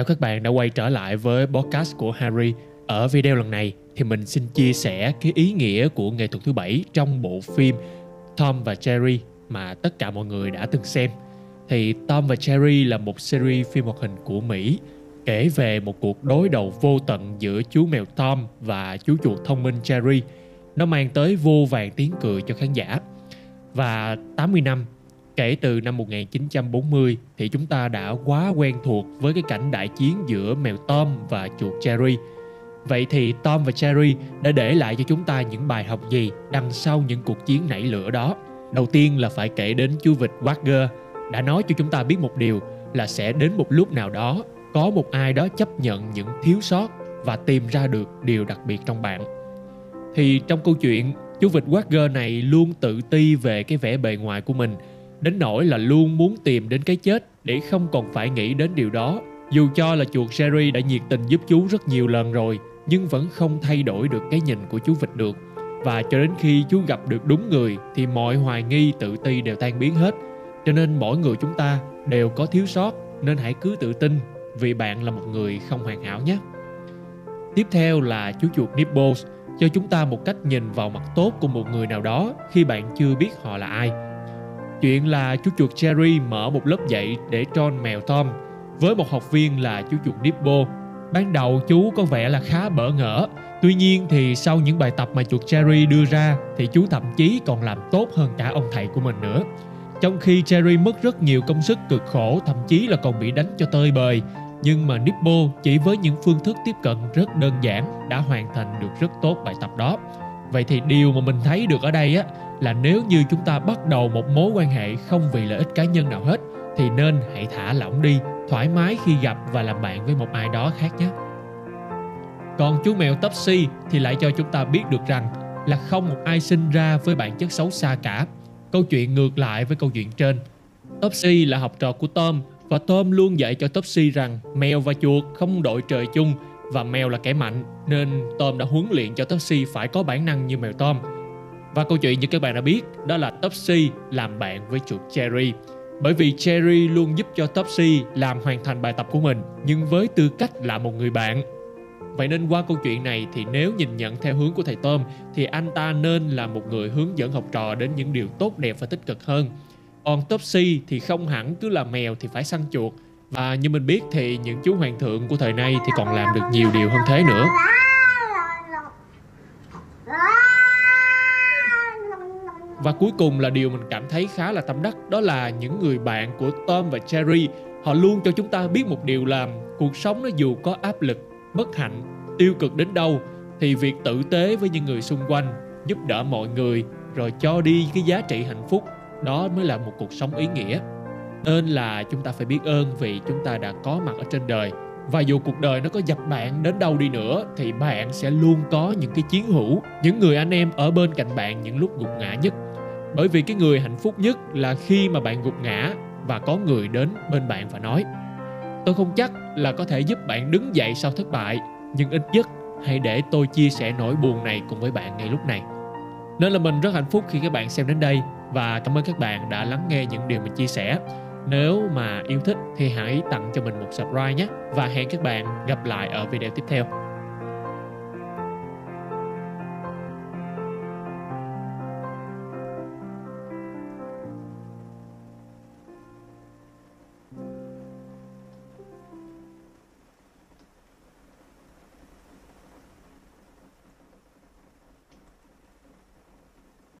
Chào các bạn đã quay trở lại với podcast của Harry. Ở video lần này thì mình xin chia sẻ cái ý nghĩa của nghệ thuật thứ bảy trong bộ phim Tom và Jerry mà tất cả mọi người đã từng xem. Thì Tom và Jerry là một series phim hoạt hình của Mỹ, kể về một cuộc đối đầu vô tận giữa chú mèo Tom và chú chuột thông minh Jerry. Nó mang tới vô vàng tiếng cười cho khán giả. Và 80 năm Kể từ năm 1940 thì chúng ta đã quá quen thuộc với cái cảnh đại chiến giữa mèo Tom và chuột Jerry. Vậy thì Tom và Jerry đã để lại cho chúng ta những bài học gì đằng sau những cuộc chiến nảy lửa đó? Đầu tiên là phải kể đến chú vịt Wagger đã nói cho chúng ta biết một điều là sẽ đến một lúc nào đó có một ai đó chấp nhận những thiếu sót và tìm ra được điều đặc biệt trong bạn. Thì trong câu chuyện, chú vịt Wagger này luôn tự ti về cái vẻ bề ngoài của mình đến nỗi là luôn muốn tìm đến cái chết để không còn phải nghĩ đến điều đó. Dù cho là chuột Jerry đã nhiệt tình giúp chú rất nhiều lần rồi, nhưng vẫn không thay đổi được cái nhìn của chú vịt được. Và cho đến khi chú gặp được đúng người thì mọi hoài nghi tự ti đều tan biến hết. Cho nên mỗi người chúng ta đều có thiếu sót nên hãy cứ tự tin vì bạn là một người không hoàn hảo nhé. Tiếp theo là chú chuột Nibbles cho chúng ta một cách nhìn vào mặt tốt của một người nào đó khi bạn chưa biết họ là ai Chuyện là chú chuột Jerry mở một lớp dạy để John mèo Tom với một học viên là chú chuột Nippo. Ban đầu chú có vẻ là khá bỡ ngỡ, tuy nhiên thì sau những bài tập mà chuột Jerry đưa ra thì chú thậm chí còn làm tốt hơn cả ông thầy của mình nữa. Trong khi Jerry mất rất nhiều công sức cực khổ, thậm chí là còn bị đánh cho tơi bời, nhưng mà Nippo chỉ với những phương thức tiếp cận rất đơn giản đã hoàn thành được rất tốt bài tập đó. Vậy thì điều mà mình thấy được ở đây á là nếu như chúng ta bắt đầu một mối quan hệ không vì lợi ích cá nhân nào hết thì nên hãy thả lỏng đi, thoải mái khi gặp và làm bạn với một ai đó khác nhé. Còn chú mèo Topsy thì lại cho chúng ta biết được rằng là không một ai sinh ra với bản chất xấu xa cả. Câu chuyện ngược lại với câu chuyện trên. Topsy là học trò của Tom và Tom luôn dạy cho Topsy rằng mèo và chuột không đội trời chung và mèo là kẻ mạnh, nên Tom đã huấn luyện cho Topsy phải có bản năng như mèo Tom và câu chuyện như các bạn đã biết, đó là Topsy làm bạn với chuột Cherry. Bởi vì Cherry luôn giúp cho Topsy làm hoàn thành bài tập của mình, nhưng với tư cách là một người bạn. Vậy nên qua câu chuyện này thì nếu nhìn nhận theo hướng của thầy Tom, thì anh ta nên là một người hướng dẫn học trò đến những điều tốt đẹp và tích cực hơn. Còn Topsy thì không hẳn cứ là mèo thì phải săn chuột và như mình biết thì những chú hoàng thượng của thời nay thì còn làm được nhiều điều hơn thế nữa. Và cuối cùng là điều mình cảm thấy khá là tâm đắc đó là những người bạn của Tom và Jerry họ luôn cho chúng ta biết một điều là cuộc sống nó dù có áp lực, bất hạnh, tiêu cực đến đâu thì việc tử tế với những người xung quanh, giúp đỡ mọi người rồi cho đi cái giá trị hạnh phúc đó mới là một cuộc sống ý nghĩa. Nên là chúng ta phải biết ơn vì chúng ta đã có mặt ở trên đời. Và dù cuộc đời nó có dập bạn đến đâu đi nữa, thì bạn sẽ luôn có những cái chiến hữu, những người anh em ở bên cạnh bạn những lúc gục ngã nhất. Bởi vì cái người hạnh phúc nhất là khi mà bạn gục ngã và có người đến bên bạn và nói, tôi không chắc là có thể giúp bạn đứng dậy sau thất bại, nhưng ít nhất hãy để tôi chia sẻ nỗi buồn này cùng với bạn ngay lúc này. Nên là mình rất hạnh phúc khi các bạn xem đến đây, và cảm ơn các bạn đã lắng nghe những điều mình chia sẻ nếu mà yêu thích thì hãy tặng cho mình một subscribe nhé. Và hẹn các bạn gặp lại ở video tiếp theo.